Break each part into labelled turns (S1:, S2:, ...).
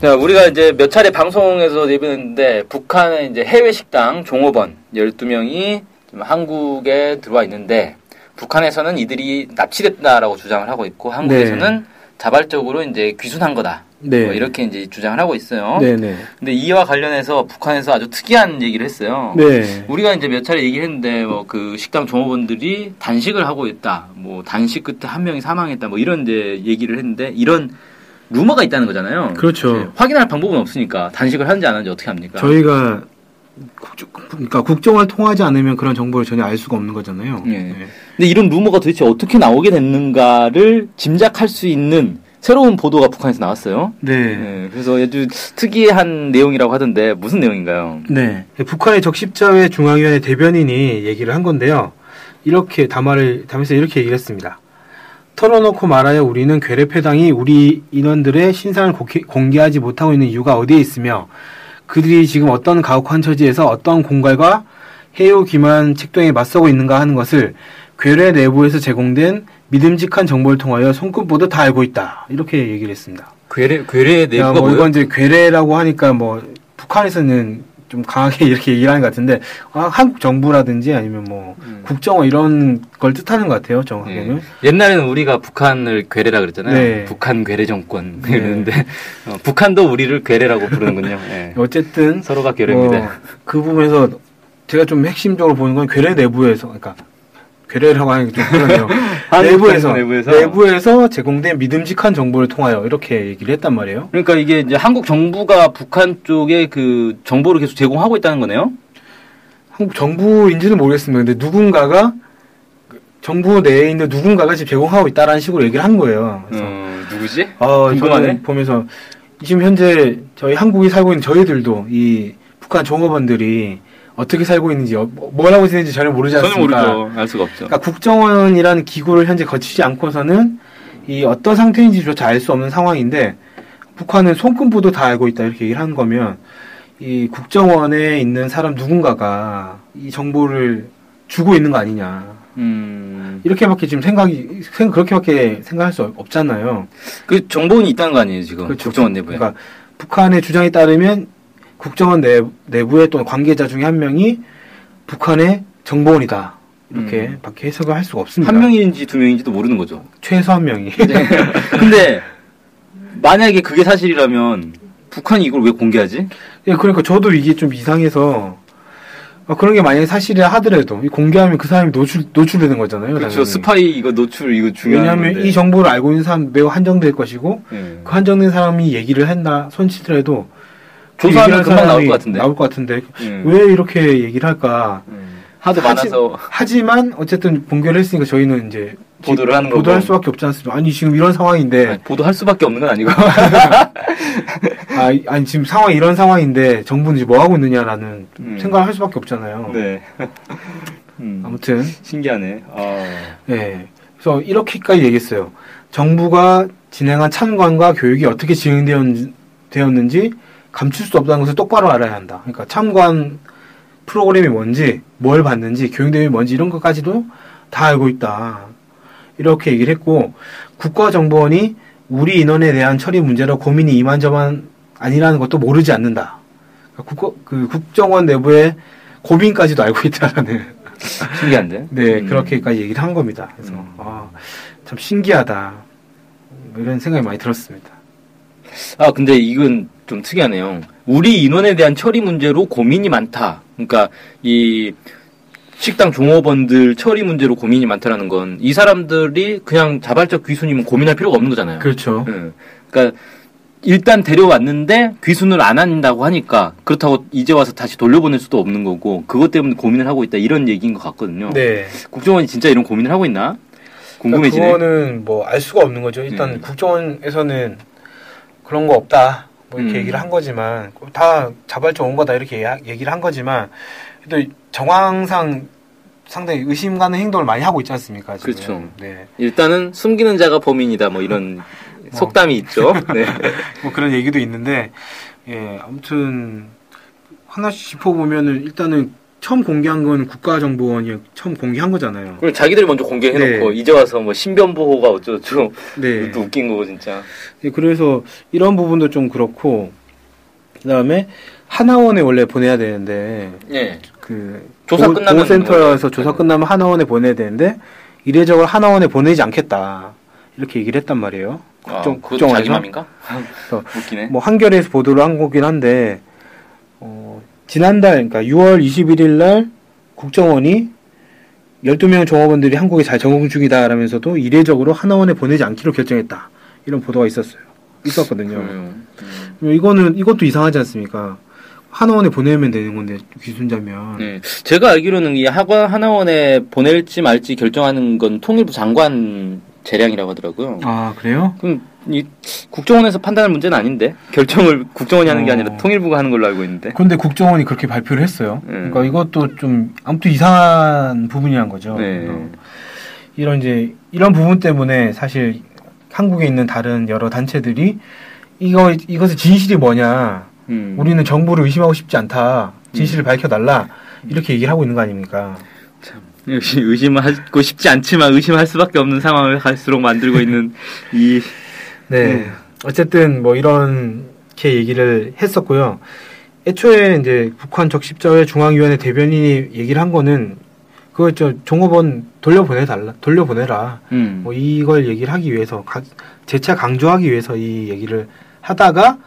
S1: 자, 우리가 이제 몇 차례 방송에서 내비했는데 북한의 이제 해외 식당 종업원 12명이 지금 한국에 들어와 있는데 북한에서는 이들이 납치됐다라고 주장을 하고 있고 한국에서는 자발적으로 이제 귀순한 거다.
S2: 네.
S1: 뭐 이렇게 이제 주장을 하고 있어요.
S2: 네 네.
S1: 근데 이와 관련해서 북한에서 아주 특이한 얘기를 했어요.
S2: 네.
S1: 우리가 이제 몇 차례 얘기를 했는데 뭐 그 식당 종업원들이 단식을 하고 있다. 뭐 단식 끝에 한 명이 사망했다. 뭐 이런 이제 얘기를 했는데 이런 루머가 있다는 거잖아요.
S2: 그렇죠.
S1: 네, 확인할 방법은 없으니까 단식을 하는지 안 하는지 어떻게 합니까?
S2: 저희가 국정, 그러니까 국정을 통하지 않으면 그런 정보를 전혀 알 수가 없는 거잖아요.
S1: 네. 근데 이런 루머가 도대체 어떻게 나오게 됐는가를 짐작할 수 있는 새로운 보도가 북한에서 나왔어요.
S2: 네.
S1: 네, 그래서 아주 특이한 내용이라고 하던데 무슨 내용인가요?
S2: 네. 북한의 적십자회 중앙위원회 대변인이 얘기를 한 건데요. 이렇게 담화를 담에서 이렇게 얘기를 했습니다. 털어놓고 말하여 우리는 괴뢰패당이 우리 인원들의 신상을 공개하지 못하고 있는 이유가 어디에 있으며 그들이 지금 어떤 가혹한 처지에서 어떤 공갈과 해요 기만 책동에 맞서고 있는가 하는 것을 괴뢰 내부에서 제공된 믿음직한 정보를 통하여 손끝보다 다 알고 있다. 이렇게 얘기를 했습니다.
S1: 괴뢰 괴뢰
S2: 야,
S1: 내부가
S2: 뭐? 이건 이제 괴뢰라고 하니까 뭐 북한에서는 좀 강하게 이렇게 얘기를 하는 것 같은데 아, 한국 정부라든지 아니면 뭐
S1: 음.
S2: 국정원 이런 걸 뜻하는 것 같아요 정확하게는
S1: 예. 옛날에는 우리가 북한을 괴뢰라 그랬잖아요.
S2: 네.
S1: 북한 괴뢰 정권
S2: 네.
S1: 이러는데 어, 북한도 우리를 괴뢰라고 부르는군요. 예.
S2: 어쨌든
S1: 서로가 괴뢰입니다.
S2: 어, 그 부분에서 제가 좀 핵심적으로 보는 건 괴뢰 내부에서 그러니까 괴뢰라고 하는 게 좀 그러네요
S1: 한국
S2: 내부에서,
S1: 내부에서?
S2: 내부에서 제공된 믿음직한 정보를 통하여 이렇게 얘기를 했단 말이에요
S1: 그러니까 이게 이제 한국 정부가 북한 쪽에 그 정보를 계속 제공하고 있다는 거네요.
S2: 한국 정부인지는 모르겠습니다. 근데 누군가가 그 정부 내에 있는 누군가가 지금 제공하고 있다라는 식으로 얘기를 한 거예요. 그래서
S1: 어, 누구지?
S2: 어,
S1: 궁금하네.
S2: 저는 보면서 지금 현재 저희 한국에 살고 있는 저희들도 이 북한 종업원들이 어떻게 살고 있는지 어, 뭐- 뭘 하고 있는지 전혀 모르지
S1: 전혀
S2: 않습니까?
S1: 모르죠. 알 수가 없죠.
S2: 그러니까 국정원이라는 기구를 현재 거치지 않고서는 이 어떤 상태인지조차 알 수 없는 상황인데 북한은 손금부도 다 알고 있다 이렇게 얘기를 한 거면 이 국정원에 있는 사람 누군가가 이 정보를 주고 있는 거 아니냐
S1: 음,
S2: 이렇게밖에 지금 생각이 생- 그렇게밖에 생각할 수 없- 없잖아요.
S1: 그 정보원이 있다는 거 아니에요 지금
S2: 그렇죠.
S1: 국정원 내부에.
S2: 그러니까 북한의 주장에 따르면 국정원 내, 내부의 또 관계자 중에 한 명이 북한의 정보원이다 이렇게
S1: 음.
S2: 밖에 해석을 할 수가 없습니다.
S1: 한 명인지 두 명인지도 모르는 거죠.
S2: 최소 한 명이.
S1: 근데 만약에 그게 사실이라면 북한이 이걸 왜 공개하지?
S2: 예, 그러니까 저도 이게 좀 이상해서 어, 그런 게 만약에 사실이라 하더라도 이 공개하면 그 사람이 노출 노출되는 거잖아요.
S1: 그렇죠.
S2: 당연히.
S1: 스파이 이거 노출 이거 중요한
S2: 왜냐하면
S1: 건데.
S2: 이 정보를 알고 있는 사람 매우 한정될 것이고
S1: 예.
S2: 그 한정된 사람이 얘기를 했나 손치더라도 그
S1: 조사하면 금방 나올 것 같은데.
S2: 나올 것 같은데
S1: 예.
S2: 왜 이렇게 얘기를 할까?
S1: 음. 하도
S2: 하지-
S1: 많아서
S2: 하지만 어쨌든 공개를 했으니까 저희는 이제
S1: 보도를 하는 거고.
S2: 보도할 수밖에 없지 않습니까? 아니 지금 이런 상황인데
S1: 아니, 보도할 수밖에 없는 건 아니고.
S2: 아, 이- 아니 지금 상황 이런 상황인데 정부는 이제 뭐 하고 있느냐라는
S1: 음.
S2: 생각을 할 수밖에 없잖아요.
S1: 네. 음,
S2: 아무튼
S1: 신기하네. 아.
S2: 네. 그래서 이렇게까지 얘기했어요. 정부가 진행한 참관과 교육이 어떻게 진행되었는지 감출 수 없다는 것을 똑바로 알아야 한다. 그러니까 참관 프로그램이 뭔지, 뭘 봤는지, 교육 내용이 뭔지 이런 것까지도 다 알고 있다. 이렇게 얘기를 했고 국가정보원이 우리 인원에 대한 처리 문제로 고민이 이만저만 아니라는 것도 모르지 않는다. 그러니까 국가, 그 국정원 내부의 고민까지도 알고 있다라는
S1: 신기한데?
S2: 네,
S1: 음.
S2: 그렇게까지 얘기를 한 겁니다. 그래서
S1: 음.
S2: 아, 참 신기하다 뭐 이런 생각이 많이 들었습니다.
S1: 아, 근데 이건 좀 특이하네요. 우리 인원에 대한 처리 문제로 고민이 많다. 그러니까 이 식당 종업원들 처리 문제로 고민이 많다라는 건 이 사람들이 그냥 자발적 귀순이면 고민할 필요가 없는 거잖아요.
S2: 그렇죠.
S1: 예. 그러니까 일단 데려왔는데 귀순을 안 한다고 하니까 그렇다고 이제 와서 다시 돌려보낼 수도 없는 거고 그것 때문에 고민을 하고 있다 이런 얘기인 것 같거든요.
S2: 네.
S1: 국정원이 진짜 이런 고민을 하고 있나? 궁금해지네.
S2: 그러니까 그거는 뭐 알 수가 없는 거죠. 일단
S1: 음.
S2: 국정원에서는 그런 거 없다. 뭐 이렇게
S1: 음.
S2: 얘기를 한 거지만 다 자발적 온 거다 이렇게 야- 얘기를 한 거지만 또 정황상 상당히 의심 가는 행동을 많이 하고 있지 않습니까? 지금.
S1: 그렇죠.
S2: 네.
S1: 일단은 숨기는 자가 범인이다 뭐 이런 속담이 있죠. 네.
S2: 뭐 그런 얘기도 있는데 예 아무튼 하나씩 짚어보면은 일단은 처음 공개한 건 국가정보원이 처음 공개한 거잖아요.
S1: 그리고 자기들이 먼저 공개해놓고
S2: 네.
S1: 이제 와서 뭐 신변 보호가 어쩌고
S2: 네.
S1: 이것도 웃긴 거고 진짜.
S2: 예, 그래서 이런 부분도 좀 그렇고 그다음에 하나원에 원래 보내야 되는데
S1: 예.
S2: 그
S1: 조사
S2: 보호-
S1: 끝나면
S2: 보호센터에서
S1: 뭐-
S2: 조사 끝나면 하나원에 보내야 되는데 이례적으로 하나원에 보내지 않겠다 이렇게 얘기를 했단 말이에요. 국정
S1: 아,
S2: 국정원에서
S1: 자기 맘인가? 웃기네.
S2: 뭐 한겨레에서 보도를 한 거긴 한데 어, 지난달 그러니까 6월 21일 날 국정원이 12명 종업원들이 한국에 잘 적응 중이다 라면서도 이례적으로 하나원에 보내지 않기로 결정했다. 이런 보도가 있었어요. 있었거든요. 음, 이거는 이것도 이상하지 않습니까? 하나원에 보내면 되는 건데 귀순자면
S1: 네. 제가 알기로는 이 학원 하나원에 보낼지 말지 결정하는 건 통일부 장관 재량이라고 하더라고요.
S2: 아 그래요?
S1: 그럼 이 국정원에서 판단할 문제는 아닌데 결정을 국정원이 하는 게
S2: 어.
S1: 아니라 통일부가 하는 걸로 알고 있는데.
S2: 근데 국정원이 그렇게 발표를 했어요.
S1: 음.
S2: 그러니까 이것도 좀 아무튼 이상한 부분이란 거죠.
S1: 네.
S2: 어. 이런 이제 이런 부분 때문에 사실 한국에 있는 다른 여러 단체들이 이거 이것의 진실이 뭐냐?
S1: 음.
S2: 우리는 정부를 의심하고 싶지 않다. 진실을 밝혀달라. 이렇게 얘기를 하고 있는 거 아닙니까?
S1: 역시 의심하고 싶지 않지만 의심할 수밖에 없는 상황을 갈수록 만들고 있는 이
S2: 네.
S1: 음.
S2: 어쨌든 뭐 이렇게 얘기를 했었고요. 애초에 이제 북한 적십자회 중앙위원회 대변인이 얘기를 한 거는 그거 저 종업원 돌려보내 달라 돌려보내라.
S1: 음.
S2: 뭐 이걸 얘기를 하기 위해서 가, 재차 강조하기 위해서 이 얘기를 하다가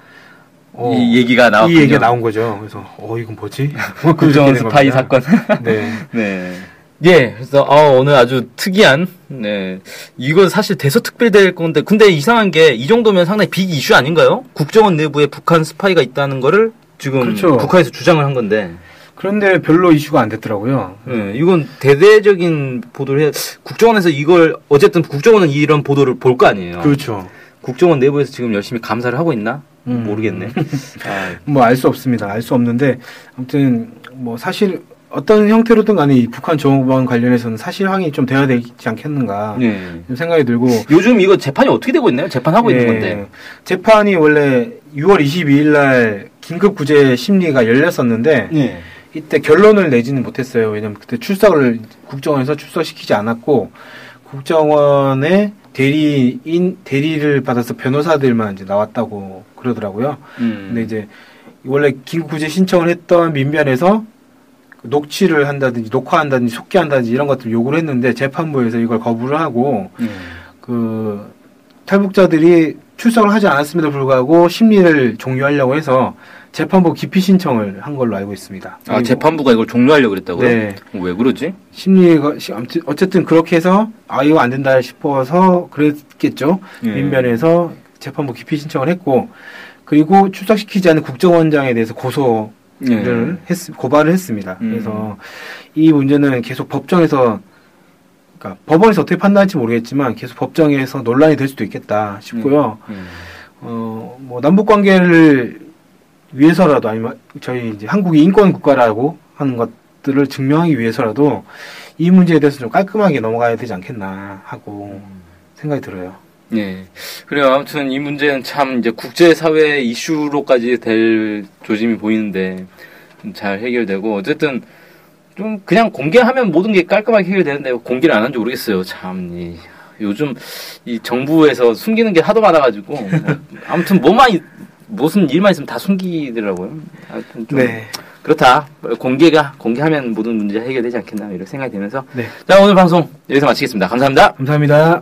S2: 어,
S1: 이 얘기가 나왔군요.
S2: 이 얘기가 나온 거죠. 그래서 어 이건 뭐지? 뭐 그렇게 된
S1: 스파이. 사건.
S2: 네.
S1: 네. 예, 그래서 어, 오늘 아주 특이한 네 이건 사실 대서특필될 건데 근데 이상한 게 이 정도면 상당히 빅 이슈 아닌가요? 국정원 내부에 북한 스파이가 있다는 거를 지금
S2: 그렇죠.
S1: 북한에서 주장을 한 건데
S2: 그런데 별로 이슈가 안 됐더라고요.
S1: 예, 이건 대대적인 보도를 해 국정원에서 이걸 어쨌든 국정원은 이런 보도를 볼 거 아니에요.
S2: 그렇죠.
S1: 국정원 내부에서 지금 열심히 감사를 하고 있나?
S2: 음.
S1: 모르겠네. 아,
S2: 뭐알 수 없습니다. 알 수 없는데 아무튼 뭐 사실 어떤 형태로든 간에 이 북한 정보원 관련해서는 사실 확인이 좀 돼야 되지 않겠는가
S1: 네.
S2: 좀 생각이 들고
S1: 요즘 이거 재판이 어떻게 되고 있나요? 재판하고 있는
S2: 예,
S1: 건데.
S2: 재판이 원래 6월 22일 날 긴급 구제 심리가 열렸었는데
S1: 네.
S2: 이때 결론을 내지는 못했어요. 왜냐면 그때 출석을 국정원에서 출석시키지 않았고 국정원의 대리인 대리를 받아서 변호사들만 이제 나왔다고 그러더라고요.
S1: 음.
S2: 근데 이제 원래 긴급 구제 신청을 했던 민변에서 그 녹취를 한다든지 녹화한다든지 속기한다든지 이런 것들 요구를 했는데 재판부에서 이걸 거부를 하고
S1: 음.
S2: 그 탈북자들이 출석을 하지 않았음에도 불구하고 심리를 종료하려고 해서 재판부 기피 신청을 한 걸로 알고 있습니다.
S1: 아 재판부가 이걸 종료하려고 그랬다고요?
S2: 네.
S1: 왜 그러지?
S2: 심리가 어쨌든 그렇게 해서 아 이거 안 된다 싶어서 그랬겠죠.
S1: 예.
S2: 민변에서 재판부 기피 신청을 했고 그리고 출석시키지 않은 국정원장에 대해서 고소 를
S1: 예.
S2: 했, 고발을 했습니다.
S1: 음.
S2: 그래서 이 문제는 계속 법정에서 그러니까 법원에서 어떻게 판단할지 모르겠지만 계속 법정에서 논란이 될 수도 있겠다 싶고요.
S1: 음.
S2: 어, 뭐 남북 관계를 위해서라도 아니면 저희 이제 한국이 인권 국가라고 하는 것들을 증명하기 위해서라도 이 문제에 대해서 좀 깔끔하게 넘어가야 되지 않겠나 하고 생각이 들어요.
S1: 예. 그래요. 아무튼 이 문제는 참 이제 국제사회 이슈로까지 될 조짐이 보이는데 좀잘 해결되고 어쨌든 좀 그냥 공개하면 모든 게 깔끔하게 해결되는데 공개를 안 한지 모르겠어요. 참 이, 요즘 이 정부에서 숨기는 게 하도 많아가지고 뭐, 아무튼 뭐만 있- 무슨 일만 있으면 다 숨기더라고요. 하여튼 좀
S2: 네.
S1: 그렇다. 공개가 공개하면 모든 문제 해결되지 않겠나 이런 생각이 들면서
S2: 네.
S1: 자 오늘 방송 여기서 마치겠습니다. 감사합니다.
S2: 감사합니다.